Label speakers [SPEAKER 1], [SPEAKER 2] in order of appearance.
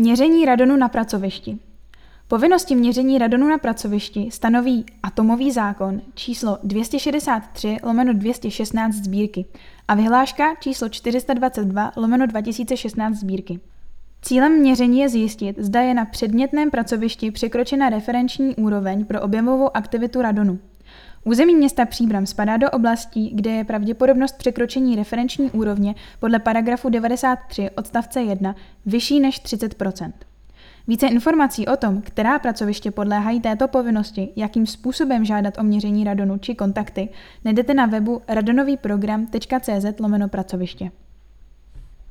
[SPEAKER 1] Měření radonu na pracovišti. Povinnosti měření radonu na pracovišti stanoví atomový zákon číslo 263 lomeno 216 sbírky a vyhláška číslo 422 lomeno 2016 sbírky. Cílem měření je zjistit, zda je na předmětném pracovišti překročena referenční úroveň pro objemovou aktivitu radonu. Území města Příbram spadá do oblastí, kde je pravděpodobnost překročení referenční úrovně podle paragrafu 93 odstavce 1 vyšší než 30% Více informací o tom, která pracoviště podléhají této povinnosti, jakým způsobem žádat o měření radonu či kontakty, najdete na webu radonovýprogram.cz lomeno pracoviště.